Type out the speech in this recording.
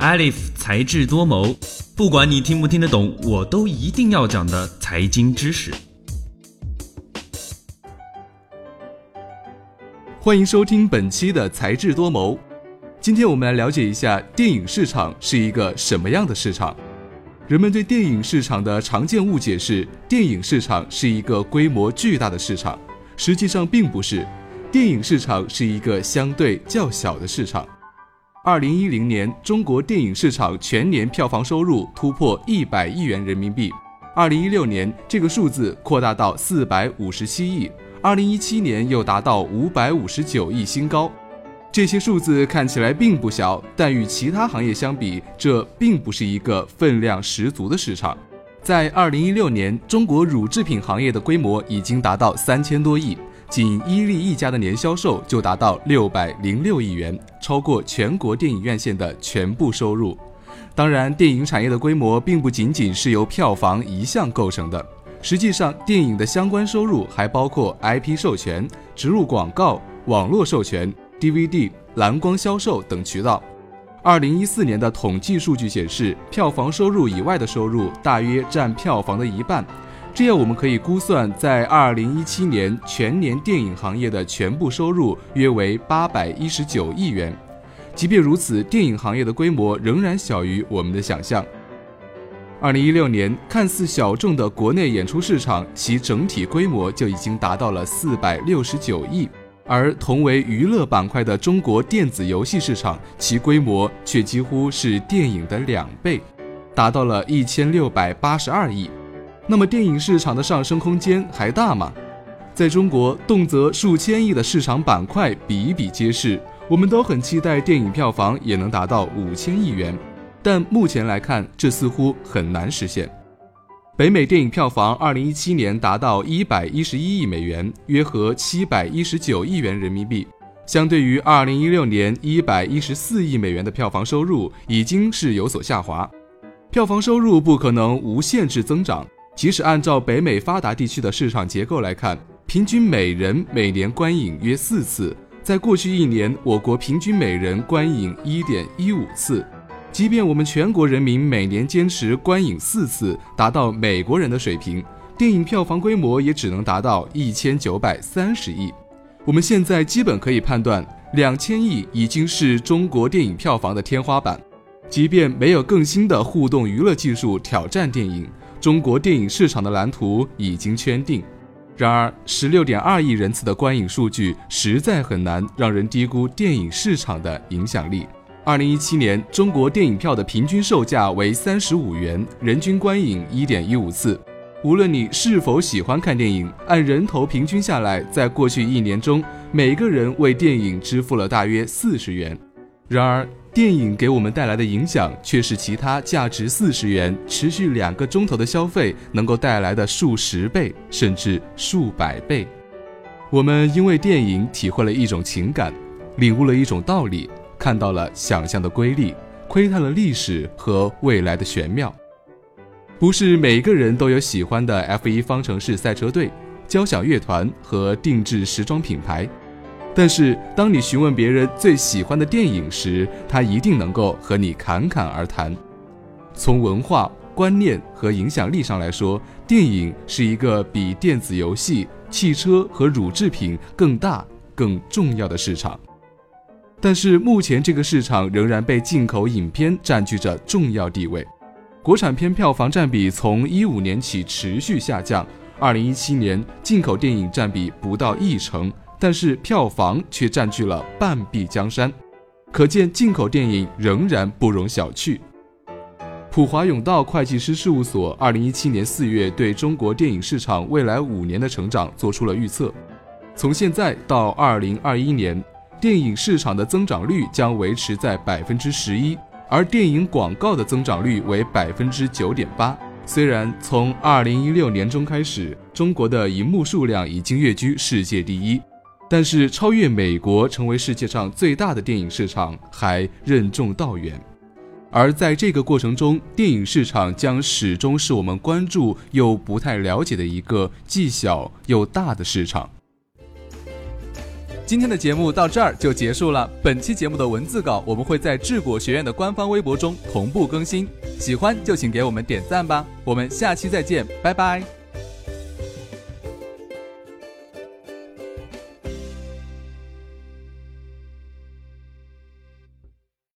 Alif 才智多谋，不管你听不听得懂，我都一定要讲的财经知识。欢迎收听本期的才智多谋。今天我们来了解一下电影市场是一个什么样的市场。人们对电影市场的常见误解是，电影市场是一个规模巨大的市场，实际上并不是。电影市场是一个相对较小的市场。二零一零年，中国电影市场全年票房收入突破一百亿元人民币。二零一六年，这个数字扩大到四百五十七亿。二零一七年又达到五百五十九亿新高。这些数字看起来并不小，但与其他行业相比，这并不是一个分量十足的市场。在二零一六年，中国乳制品行业的规模已经达到三千多亿。仅伊利一家的年销售就达到六百零六亿元，超过全国电影院线的全部收入。当然，电影产业的规模并不仅仅是由票房一项构成的，实际上，电影的相关收入还包括 IP 授权、植入广告、网络授权、DVD、蓝光销售等渠道。二零一四年的统计数据显示，票房收入以外的收入大约占票房的一半。这样，我们可以估算，在二零一七年全年电影行业的全部收入约为八百一十九亿元。即便如此，电影行业的规模仍然小于我们的想象。二零一六年，看似小众的国内演出市场，其整体规模就已经达到了四百六十九亿；而同为娱乐板块的中国电子游戏市场，其规模却几乎是电影的两倍，达到了一千六百八十二亿。那么电影市场的上升空间还大吗？在中国，动辄数千亿的市场板块比比皆是，我们都很期待电影票房也能达到五千亿元，但目前来看，这似乎很难实现。北美电影票房二零一七年达到一百一十一亿美元，约合七百一十九亿元人民币，相对于二零一六年一百一十四亿美元的票房收入，已经是有所下滑。票房收入不可能无限制增长。即使按照北美发达地区的市场结构来看，平均每人每年观影约四次。在过去一年，我国平均每人观影一点一五次。即便我们全国人民每年坚持观影四次，达到美国人的水平，电影票房规模也只能达到一千九百三十亿。我们现在基本可以判断，两千亿已经是中国电影票房的天花板。即便没有更新的互动娱乐技术挑战电影。中国电影市场的蓝图已经圈定，然而十六点二亿人次的观影数据实在很难让人低估电影市场的影响力。二零一七年，中国电影票的平均售价为三十五元，人均观影一点一五次。无论你是否喜欢看电影，按人头平均下来，在过去一年中，每个人为电影支付了大约四十元。然而，电影给我们带来的影响，却是其他价值四十元、持续两个钟头的消费能够带来的数十倍，甚至数百倍。我们因为电影体会了一种情感，领悟了一种道理，看到了想象的瑰丽，窥探了历史和未来的玄妙。不是每个人都有喜欢的 F1 方程式赛车队、交响乐团和定制时装品牌。但是，当你询问别人最喜欢的电影时，他一定能够和你侃侃而谈。从文化观念和影响力上来说，电影是一个比电子游戏、汽车和乳制品更大、更重要的市场。但是，目前这个市场仍然被进口影片占据着重要地位，国产片票房占比从一五年起持续下降，二零一七年进口电影占比不到一成。但是票房却占据了半壁江山，可见进口电影仍然不容小觑。普华永道会计师事务所二零一七年四月对中国电影市场未来五年的成长做出了预测，从现在到二零二一年，电影市场的增长率将维持在百分之十一，而电影广告的增长率为百分之九点八。虽然从二零一六年中开始，中国的银幕数量已经跃居世界第一。但是，超越美国成为世界上最大的电影市场还任重道远，而在这个过程中，电影市场将始终是我们关注又不太了解的一个既小又大的市场。今天的节目到这儿就结束了。本期节目的文字稿我们会在智果学院的官方微博中同步更新，喜欢就请给我们点赞吧。我们下期再见，拜拜。